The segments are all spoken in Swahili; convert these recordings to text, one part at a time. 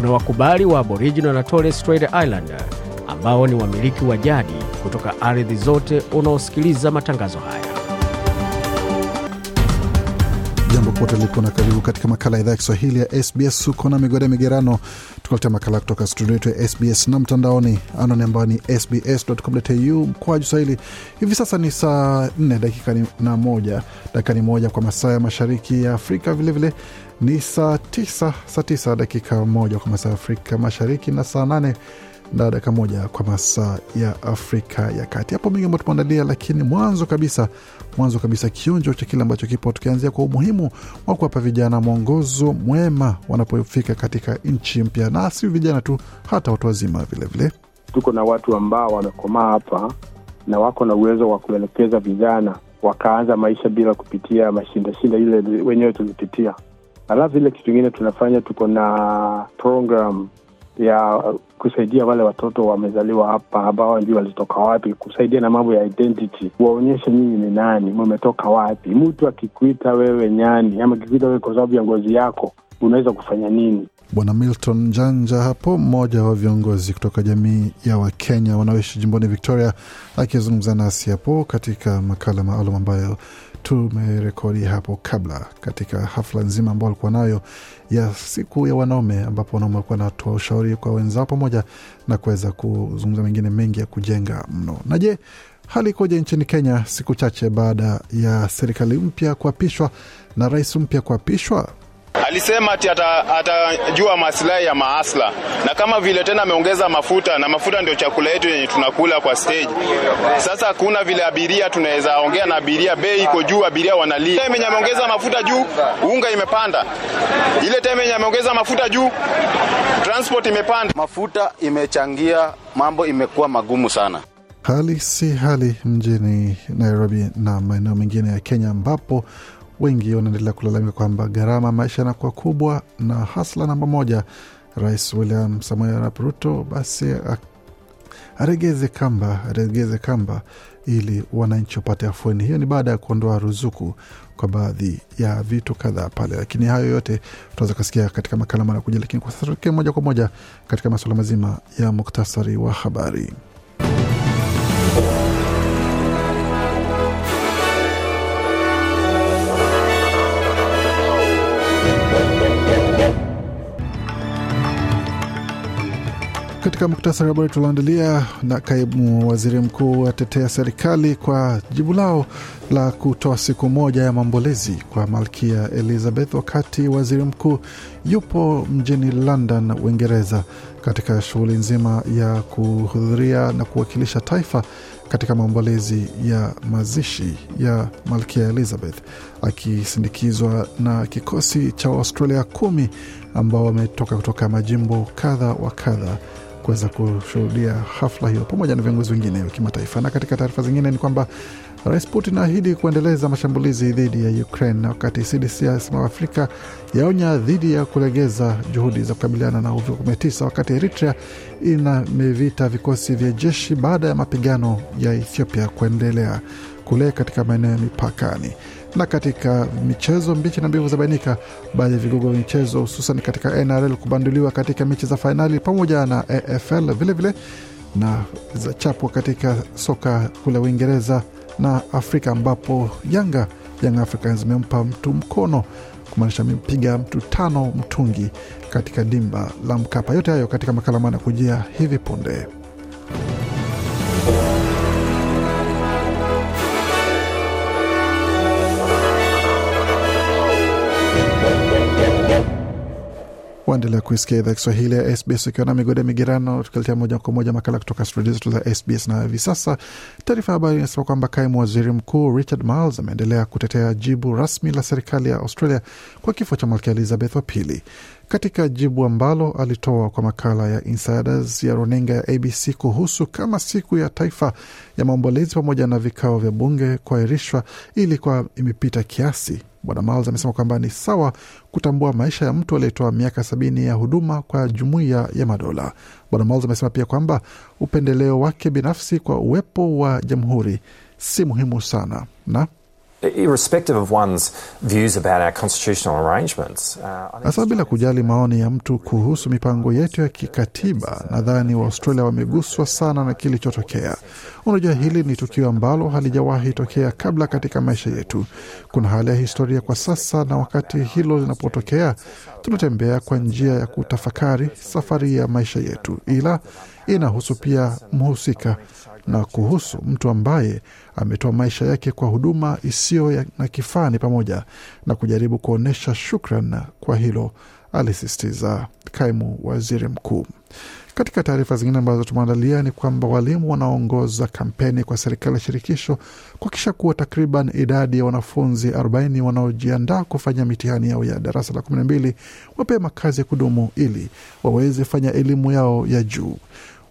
kuna wakubali wa aboriginal na torres strait islander ambao ni wamiliki wa jadi kutoka ardhi zote unaosikiliza matangazo haya. Jambo pote lipo na karibu katika makala ya idhaa ya kiswahili ya sbs Uko na migode migerano tukuletea makala kutoka studio yetu ya sbs na mtandaoni anwani ambayo ni sbs.com.au mkoaju swahili. Hivi sasa ni saa 4 dakika na moja dakika ni moja kwa masaa ya mashariki ya afrika vilevile vile, ni saa tisa, saa tisa dakika moja kwa masaa ya afrika mashariki na saa nane na dakika moja kwa masaa ya Afrika ya Kati. Hapo mengi ambayo tumeandalia, lakini mwanzo kabisa, mwanzo kabisa kionjo cha kile ambacho kipo, tukianzia kwa umuhimu wa kuwapa vijana mwongozo mwema wanapofika katika nchi mpya, na si vijana tu, hata watu wazima vilevile. tuko na watu ambao wamekomaa hapa na wako na uwezo wa kuelekeza vijana wakaanza maisha bila kupitia mashindashinda ile wenyewe tulipitia. Alafu ile kitu ingine tunafanya, tuko na program ya kusaidia wale watoto wamezaliwa hapa ambao wajui walitoka wapi, kusaidia na mambo ya identity, waonyeshe nyinyi ni nani, mmetoka wapi. Mtu akikuita wewe nyani ama akikuita wewe kwa sababu ya ngozi yako, unaweza kufanya nini? Bwana Milton Njanja hapo, mmoja wa viongozi kutoka jamii ya Wakenya wanaoishi jimboni Victoria, akizungumza nasi hapo katika makala maalum ambayo tumerekodi hapo kabla katika hafla nzima ambao walikuwa nayo ya siku ya wanaume, ambapo wanaume walikuwa wanatoa ushauri kwa wenzao pamoja na kuweza kuzungumza mengine mengi ya kujenga mno. Na je, hali ikoje nchini Kenya siku chache baada ya serikali mpya kuapishwa na rais mpya kuapishwa? Alisema ati atajua masilahi ya maasla, na kama vile tena ameongeza mafuta, na mafuta ndio chakula yetu yenye tunakula kwa stage. Sasa hakuna vile abiria tunaweza ongea na abiria, bei iko juu, abiria wanalia. Time yenye ameongeza mafuta juu, unga imepanda. Ile time yenye ameongeza mafuta juu, transport imepanda. mafuta imechangia mambo imekuwa magumu sana. Hali si hali mjini Nairobi na maeneo mengine ya Kenya, ambapo wengi wanaendelea kulalamika kwamba gharama maisha yanakuwa kubwa, na hasla namba moja, Rais William Samoei Arap Ruto basi aregeze kamba, aregeze kamba ili wananchi wapate afueni. Hiyo ni baada ya kuondoa ruzuku kwa baadhi ya vitu kadhaa pale, lakini hayo yote tunaweza kusikia katika makala manakuja, lakini kwa sasa tuelekee moja kwa moja katika masuala mazima ya muktasari wa habari. Katika muktasari wa habari tulioandalia, na kaimu waziri mkuu atetea serikali kwa jibu lao la kutoa siku moja ya maombolezi kwa malkia Elizabeth, wakati waziri mkuu yupo mjini London, Uingereza, katika shughuli nzima ya kuhudhuria na kuwakilisha taifa katika maombolezi ya mazishi ya malkia Elizabeth, akisindikizwa na kikosi cha Waustralia kumi ambao wametoka kutoka majimbo kadha wa kadha kuweza kushuhudia hafla hiyo pamoja na viongozi wengine wa kimataifa. Na katika taarifa zingine ni kwamba Rais Putin aahidi kuendeleza mashambulizi dhidi ya Ukraine, wakati CDC yasema Afrika yaonya dhidi ya kulegeza juhudi za kukabiliana na uviko 19, wakati Eritrea inamevita vikosi vya jeshi baada ya mapigano ya Ethiopia kuendelea kule katika maeneo ya mipakani. Na katika michezo, mbichi na mbivu zabainika, baadhi ya vigogo vya michezo hususan katika NRL kubanduliwa katika mechi za fainali pamoja na AFL vilevile vile, na za chapwa katika soka kule Uingereza na Afrika ambapo Yanga Young Africans zimempa mtu mkono kumaanisha amempiga mtu tano mtungi katika dimba la Mkapa. Yote hayo katika makala mana kujia hivi punde. Waendelea kuisikia idhaa Kiswahili ya SBS ukiwa na migode migerano, tukiletea moja kwa moja makala kutoka studio zetu za SBS. Na hivi sasa taarifa ya habari inasema kwamba kaimu waziri mkuu Richard Marles ameendelea kutetea jibu rasmi la serikali ya Australia kwa kifo cha malkia Elizabeth wa pili. Katika jibu ambalo alitoa kwa makala ya Insiders ya runinga ya ABC kuhusu kama siku ya taifa ya maombolezi pamoja na vikao vya bunge kuahirishwa ilikuwa imepita kiasi. Bwana Miles amesema kwamba ni sawa kutambua maisha ya mtu aliyetoa miaka sabini ya huduma kwa jumuiya ya madola. Bwana Miles amesema pia kwamba upendeleo wake binafsi kwa uwepo wa jamhuri si muhimu sana na irrespective of one's views about our constitutional arrangements. Uh, hasa bila kujali maoni ya mtu kuhusu mipango yetu ya kikatiba, nadhani Waaustralia wameguswa sana na kilichotokea. Unajua, hili ni tukio ambalo halijawahi tokea kabla katika maisha yetu. Kuna hali ya historia kwa sasa, na wakati hilo linapotokea, tunatembea kwa njia ya kutafakari safari ya maisha yetu, ila inahusu pia mhusika na kuhusu mtu ambaye ametoa maisha yake kwa huduma isiyo na kifani, pamoja na kujaribu kuonyesha shukran kwa hilo, alisisitiza kaimu waziri mkuu. Katika taarifa zingine ambazo tumeandalia ni kwamba walimu wanaoongoza kampeni kwa serikali ya shirikisho kuhakikisha kuwa takriban idadi ya wanafunzi 40 wanaojiandaa kufanya mitihani yao ya darasa la 12 wapewe makazi ya kudumu ili waweze fanya elimu yao ya juu.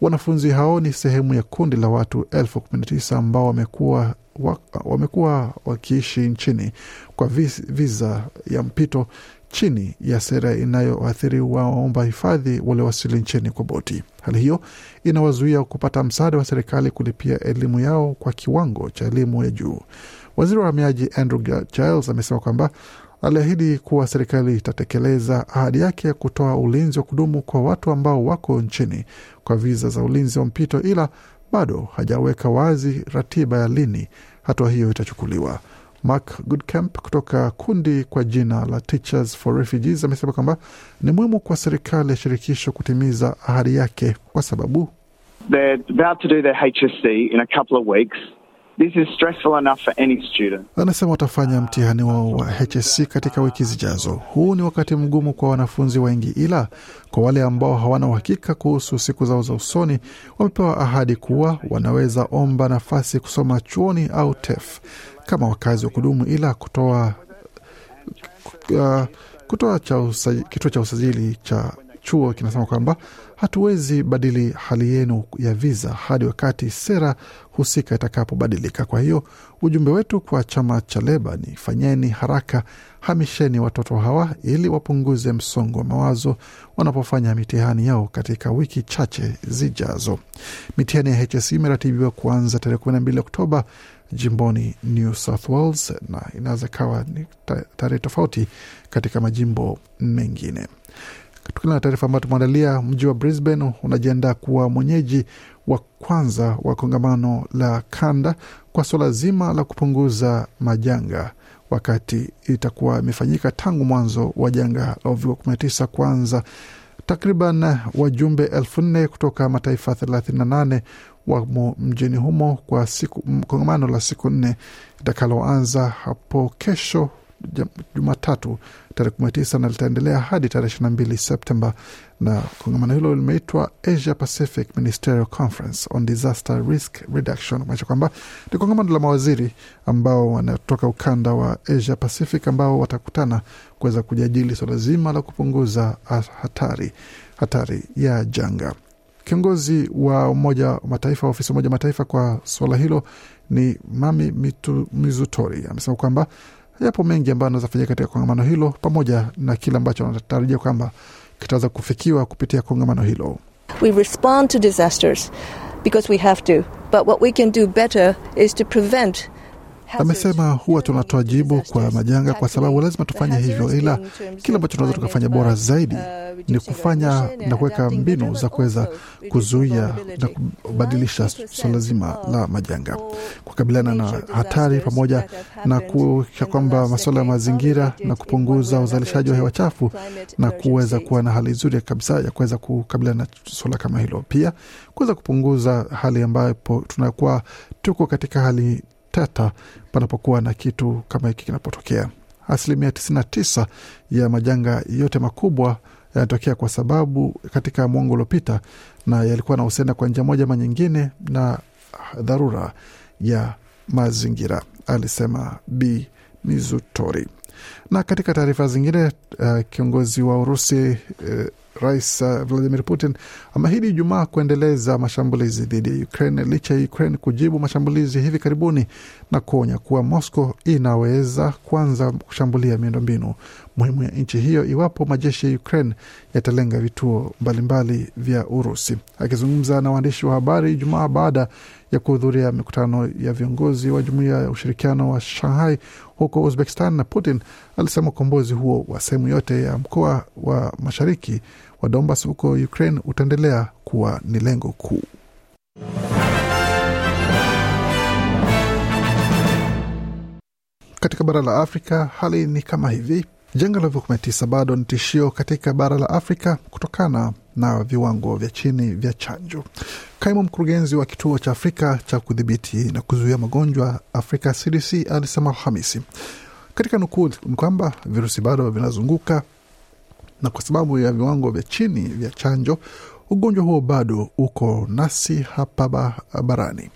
Wanafunzi hao ni sehemu ya kundi la watu elfu kumi na tisa ambao wamekuwa wa, wamekuwa wakiishi nchini kwa viza ya mpito chini ya sera inayoathiri waomba hifadhi waliowasili nchini kwa boti. Hali hiyo inawazuia kupata msaada wa serikali kulipia elimu yao kwa kiwango cha elimu ya juu. Waziri wa uhamiaji Andrew Giles amesema kwamba aliahidi kuwa serikali itatekeleza ahadi yake ya kutoa ulinzi wa kudumu kwa watu ambao wako nchini kwa viza za ulinzi wa mpito, ila bado hajaweka wazi ratiba ya lini hatua hiyo itachukuliwa. Mark Goodcamp kutoka kundi kwa jina la Teachers for Refugees amesema kwamba ni muhimu kwa serikali ya shirikisho kutimiza ahadi yake kwa sababu They're about to do their HSC in a couple of weeks. This is stressful enough for any student. Anasema watafanya mtihani wao wa HSC katika wiki zijazo. Huu ni wakati mgumu kwa wanafunzi wengi, ila kwa wale ambao hawana uhakika kuhusu siku zao za usoni, wamepewa ahadi kuwa wanaweza omba nafasi kusoma chuoni au TEF kama wakazi wa kudumu, ila kutoa uh, kutoa cha kituo cha usajili cha chuo kinasema kwamba hatuwezi badili hali yenu ya viza hadi wakati sera husika itakapobadilika. Kwa hiyo ujumbe wetu kwa chama cha Leba ni fanyeni haraka, hamisheni watoto hawa ili wapunguze msongo wa mawazo wanapofanya mitihani yao katika wiki chache zijazo. Mitihani ya HSC imeratibiwa kuanza tarehe kumi na mbili Oktoba jimboni New South Wales na inaweza kawa ni tarehe tofauti katika majimbo mengine. Tukina na taarifa ambayo tumeandalia, mji wa Brisbane unajiandaa kuwa mwenyeji wa kwanza wa kongamano la kanda kwa suala zima la kupunguza majanga, wakati itakuwa imefanyika tangu mwanzo wa janga la uviko 19 kuanza. Takriban wajumbe elfu nne kutoka mataifa 38 wamo mjini humo kwa siku kongamano la siku nne itakaloanza hapo kesho Jumatatu tarehe 19 na litaendelea hadi tarehe 22 Septemba, na kongamano hilo limeitwa Asia Pacific Ministerial Conference on Disaster Risk Reduction, kumaanisha kwamba ni kongamano la mawaziri ambao wanatoka ukanda wa Asia Pacific ambao watakutana kuweza kujadili suala zima la kupunguza hatari hatari ya janga. Kiongozi wa Umoja wa Mataifa, ofisi Umoja wa Mataifa kwa suala hilo ni Mami Mizutori. Amesema kwamba yapo mengi ambayo anaweza fanyika katika kongamano hilo pamoja na kile ambacho anatarajia kwamba kitaweza kufikiwa kupitia kongamano hilo. We respond to disasters because we have to, but what we can do better is to prevent Amesema huwa tunatoa jibu kwa majanga kwa sababu lazima tufanye hivyo, ila kile ambacho tunaweza tukafanya bora zaidi ni kufanya na kuweka mbinu za kuweza kuzuia na kubadilisha suala zima la majanga, kukabiliana na hatari pamoja na kuhakikisha kwamba masuala ya mazingira na kupunguza uzalishaji wa hewa chafu na kuweza kuwa na hali nzuri kabisa ya kuweza kukabiliana na suala kama hilo, pia kuweza kupunguza hali ambapo tunakuwa tuko katika hali tata panapokuwa na kitu kama hiki kinapotokea. Asilimia 99 ya majanga yote makubwa yanatokea kwa sababu katika mwongo uliopita, na yalikuwa nahusiana kwa njia moja ama nyingine na dharura ya mazingira, alisema B Mizutori. Na katika taarifa zingine, uh, kiongozi wa Urusi uh, Rais uh, Vladimir Putin ameahidi Ijumaa kuendeleza mashambulizi dhidi ya Ukraine licha ya Ukraine kujibu mashambulizi hivi karibuni na kuonya kuwa Moscow inaweza kuanza kushambulia miundombinu muhimu ya nchi hiyo iwapo majeshi ya Ukraine yatalenga vituo mbalimbali vya Urusi. Akizungumza na waandishi wa habari Ijumaa baada ya kuhudhuria mikutano ya viongozi wa jumuiya ya ushirikiano wa Shanghai huko Uzbekistan, na Putin alisema ukombozi huo wa sehemu yote ya mkoa wa mashariki wa Donbas huko Ukraine utaendelea kuwa ni lengo kuu. Katika bara la Afrika hali ni kama hivi. Janga la uviko-19 bado ni tishio katika bara la Afrika kutokana na viwango vya chini vya chanjo. Kaimu mkurugenzi wa kituo cha Afrika cha kudhibiti na kuzuia magonjwa Afrika CDC alisema Alhamisi katika nukuu ni kwamba virusi bado vinazunguka na kwa sababu ya viwango vya chini vya chanjo ugonjwa huo bado uko nasi hapa barani.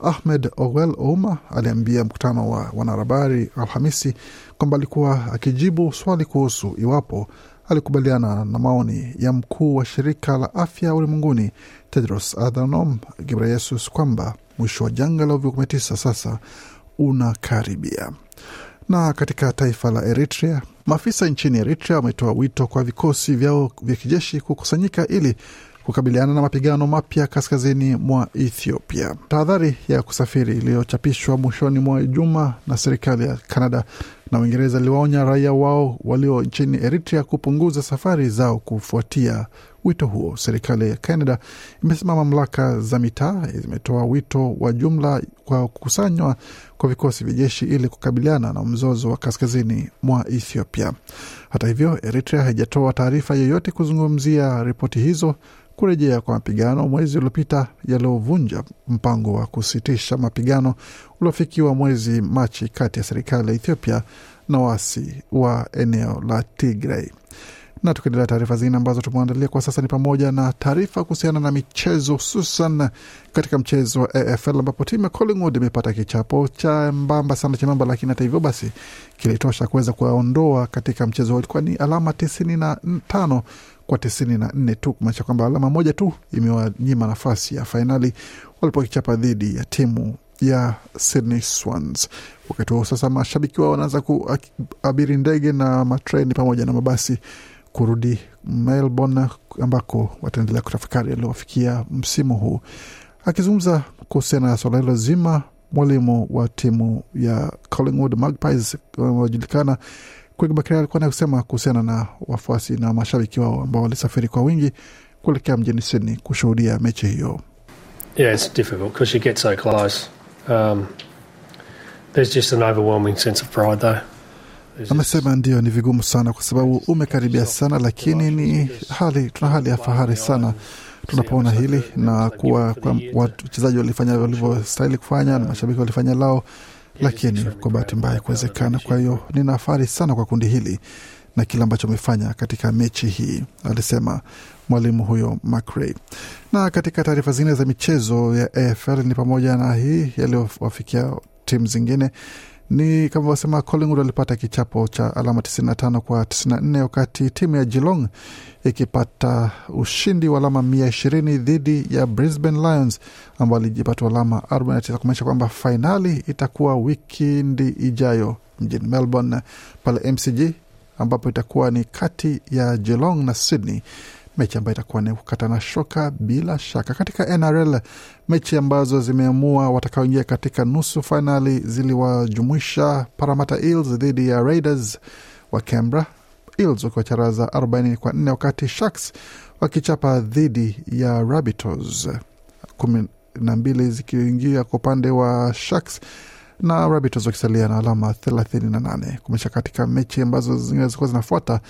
Ahmed Owel Ouma aliambia mkutano wa wanahabari Alhamisi kwamba alikuwa akijibu swali kuhusu iwapo alikubaliana na maoni ya mkuu wa shirika la afya ulimwenguni Tedros Adhanom Ghebreyesus kwamba mwisho wa janga la uviko-19 sasa unakaribia. Na katika taifa la Eritrea, maafisa nchini Eritrea wametoa wito kwa vikosi vyao vya kijeshi kukusanyika ili kukabiliana na mapigano mapya kaskazini mwa Ethiopia. Tahadhari ya kusafiri iliyochapishwa mwishoni mwa juma na serikali ya Canada na Uingereza iliwaonya raia wao walio nchini Eritrea kupunguza safari zao kufuatia wito huo. Serikali ya Canada imesema mamlaka za mitaa zimetoa wito wa jumla kwa kukusanywa kwa vikosi vya jeshi ili kukabiliana na mzozo wa kaskazini mwa Ethiopia. Hata hivyo, Eritrea haijatoa taarifa yoyote kuzungumzia ripoti hizo kurejea kwa mapigano mwezi uliopita yaliyovunja mpango wa kusitisha mapigano uliofikiwa mwezi Machi kati ya serikali ya Ethiopia na waasi wa eneo la Tigray. Na tukiendelea taarifa zingine ambazo tumeandalia kwa sasa ni pamoja na taarifa kuhusiana na michezo, hususan katika mchezo wa AFL ambapo timu ya Collingwood imepata kichapo cha mbamba sana chembamba, lakini hata hivyo basi kilitosha kuweza kuwaondoa katika mchezo huo. Ilikuwa ni alama tisini na tano kwa tisini na nne tu, kumaanisha kwamba alama moja tu imewanyima nafasi ya fainali walipokichapa dhidi ya timu ya Sydney Swans. Wakati huo sasa, mashabiki wao wanaanza kuabiri ndege na matreni pamoja na mabasi kurudi Melbourne ambako wataendelea kutafakari yaliyowafikia msimu huu. Akizungumza kuhusiana na swala hilo zima, mwalimu wa timu ya Collingwood Magpies wanaojulikana Craig alikuwa na kusema kuhusiana na wafuasi na mashabiki wao ambao walisafiri kwa wingi kuelekea mjini Sydney kushuhudia mechi hiyo. Yeah, it's difficult because you get so close. Um, there's just an overwhelming sense of pride though. Amesema ndio, ni vigumu sana kwa sababu umekaribia sana, lakini ni hali, tuna hali ya fahari sana tunapoona hili na kuwa wachezaji walifanya walivyostahili kufanya na mashabiki walifanya lao, lakini kwa bahati mbaya kuwezekana. Kwa hiyo nina fahari sana kwa kundi hili na kile ambacho amefanya katika mechi hii, alisema mwalimu huyo McRae. Na katika taarifa zingine za michezo ya AFL ni pamoja na hii yaliyowafikia timu zingine ni kama wasema Collingwood walipata kichapo cha alama 95 kwa 94 wakati timu ya Geelong ikipata ushindi wa alama 120 dhidi ya Brisbane Lions ambao alijipata alama 49 kumaanisha kwamba fainali itakuwa wikendi ijayo mjini Melbourne pale MCG ambapo itakuwa ni kati ya Geelong na Sydney. Mechi ambayo itakuwa ni kukatana shoka bila shaka. Katika NRL, mechi ambazo zimeamua watakaoingia katika nusu fainali ziliwajumuisha Parramatta Eels dhidi ya Raiders wa Canberra, Eels wakiwacharaza 40 kwa 4, wakati Sharks wakichapa dhidi ya Rabbitohs. Kumi na mbili zikiingia kwa upande wa Sharks na Rabbitohs wakisalia na alama 38. Kumesha katika mechi ambazo zingine zilikuwa zinafuata,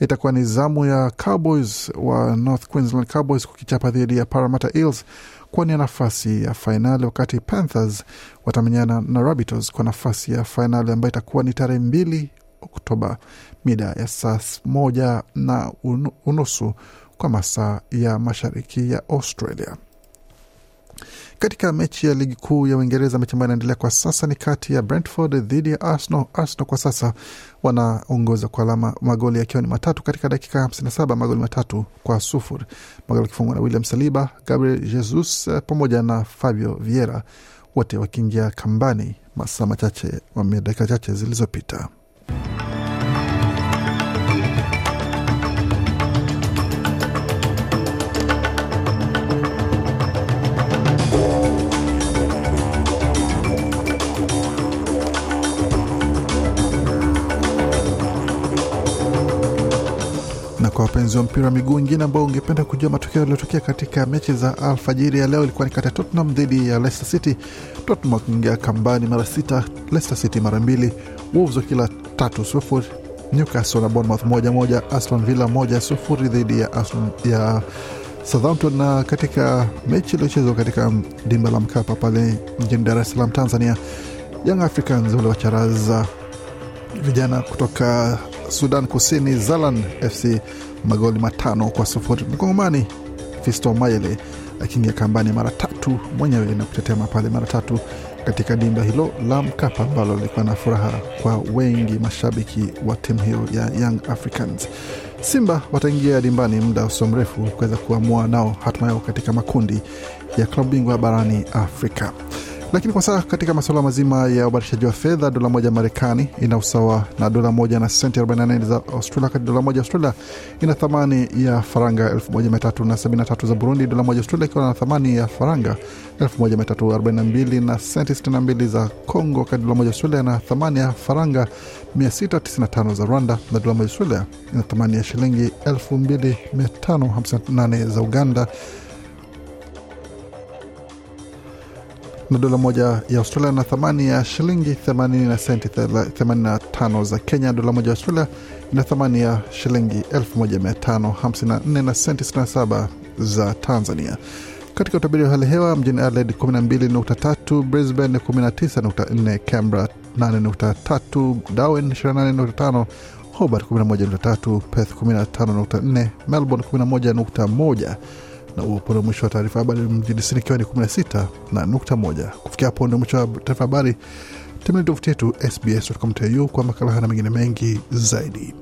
itakuwa ni zamu ya Cowboys wa North Queensland Cowboys kukichapa dhidi ya Parramatta Eels kuwania nafasi ya fainali, wakati Panthers watamenyana na Rabbitohs kwa nafasi ya fainali ambayo itakuwa ni tarehe mbili Oktoba mida ya saa moja na unusu kwa masaa ya mashariki ya Australia. Katika mechi ya ligi kuu ya Uingereza, mechi ambayo inaendelea kwa sasa ni kati ya Brentford dhidi ya Arsenal. Arsenal kwa sasa wanaongoza kwa alama, magoli yakiwa ni matatu katika dakika 57, magoli matatu kwa sufuri, magoli yakifungwa na William Saliba, Gabriel Jesus pamoja na Fabio Vieira, wote wakiingia kambani masaa machache, dakika chache zilizopita. Kwa wapenzi wa mpira wa miguu wengine ambao ungependa kujua matokeo yaliyotokea katika mechi za alfajiri ya leo ilikuwa ni kati ya Tottenham dhidi ya Leicester City. Tottenham wakiingia kambani mara sita, Leicester City mara mbili, Wolves wakila tatu sufuri, Newcastle na Bournemouth moja moja, Aston Villa moja sufuri dhidi ya, Aston, ya Southampton. Na katika mechi iliyochezwa katika dimba la Mkapa pale mjini Dar es Salaam, Tanzania, Young Africans waliwacharaza vijana kutoka Sudan Kusini, Zalan FC magoli matano kwa sufuri. Mkongomani Fisto Mayele akiingia kambani mara tatu mwenyewe na kutetema pale mara tatu katika dimba hilo la Mkapa ambalo lilikuwa na furaha kwa wengi mashabiki wa timu hiyo ya Young Africans. Simba wataingia dimbani muda usio mrefu kuweza kuamua nao hatima yao katika makundi ya klabu bingwa barani Afrika. Lakini kwa sasa katika masuala mazima ya ubadilishaji wa fedha, dola moja Marekani ina usawa na dola moja na senti 48 za Australia, wakati dola moja Australia ina thamani ya faranga 1373 za Burundi, dola moja Australia ikiwa na thamani ya faranga 1342 na senti 62 za Congo, wakati dola moja Australia ina thamani ya faranga 695 za Rwanda, na dola moja Australia ina thamani ya shilingi 2558 za Uganda na dola moja ya Australia na thamani ya shilingi 80 na senti 85 za Kenya. Dola moja ya Australia ina thamani ya shilingi 1554 na senti 67 za Tanzania. Katika utabiri wa hali hewa mjini Adelaide 12.3, Brisbane 19.4, Canberra 8.3, Darwin 28.5, Hobart 11.3, Perth 15.4, Melbourne 11.1 na upo mwisho wa taarifa habari mjini ikiwa ni 16 na nukta moja. Kufikia hapo ndio mwisho wa taarifa habari. Tembelea tovuti yetu sbs.com.au kwa makala haya na mengine mengi zaidi.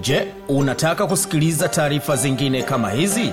Je, unataka kusikiliza taarifa zingine kama hizi?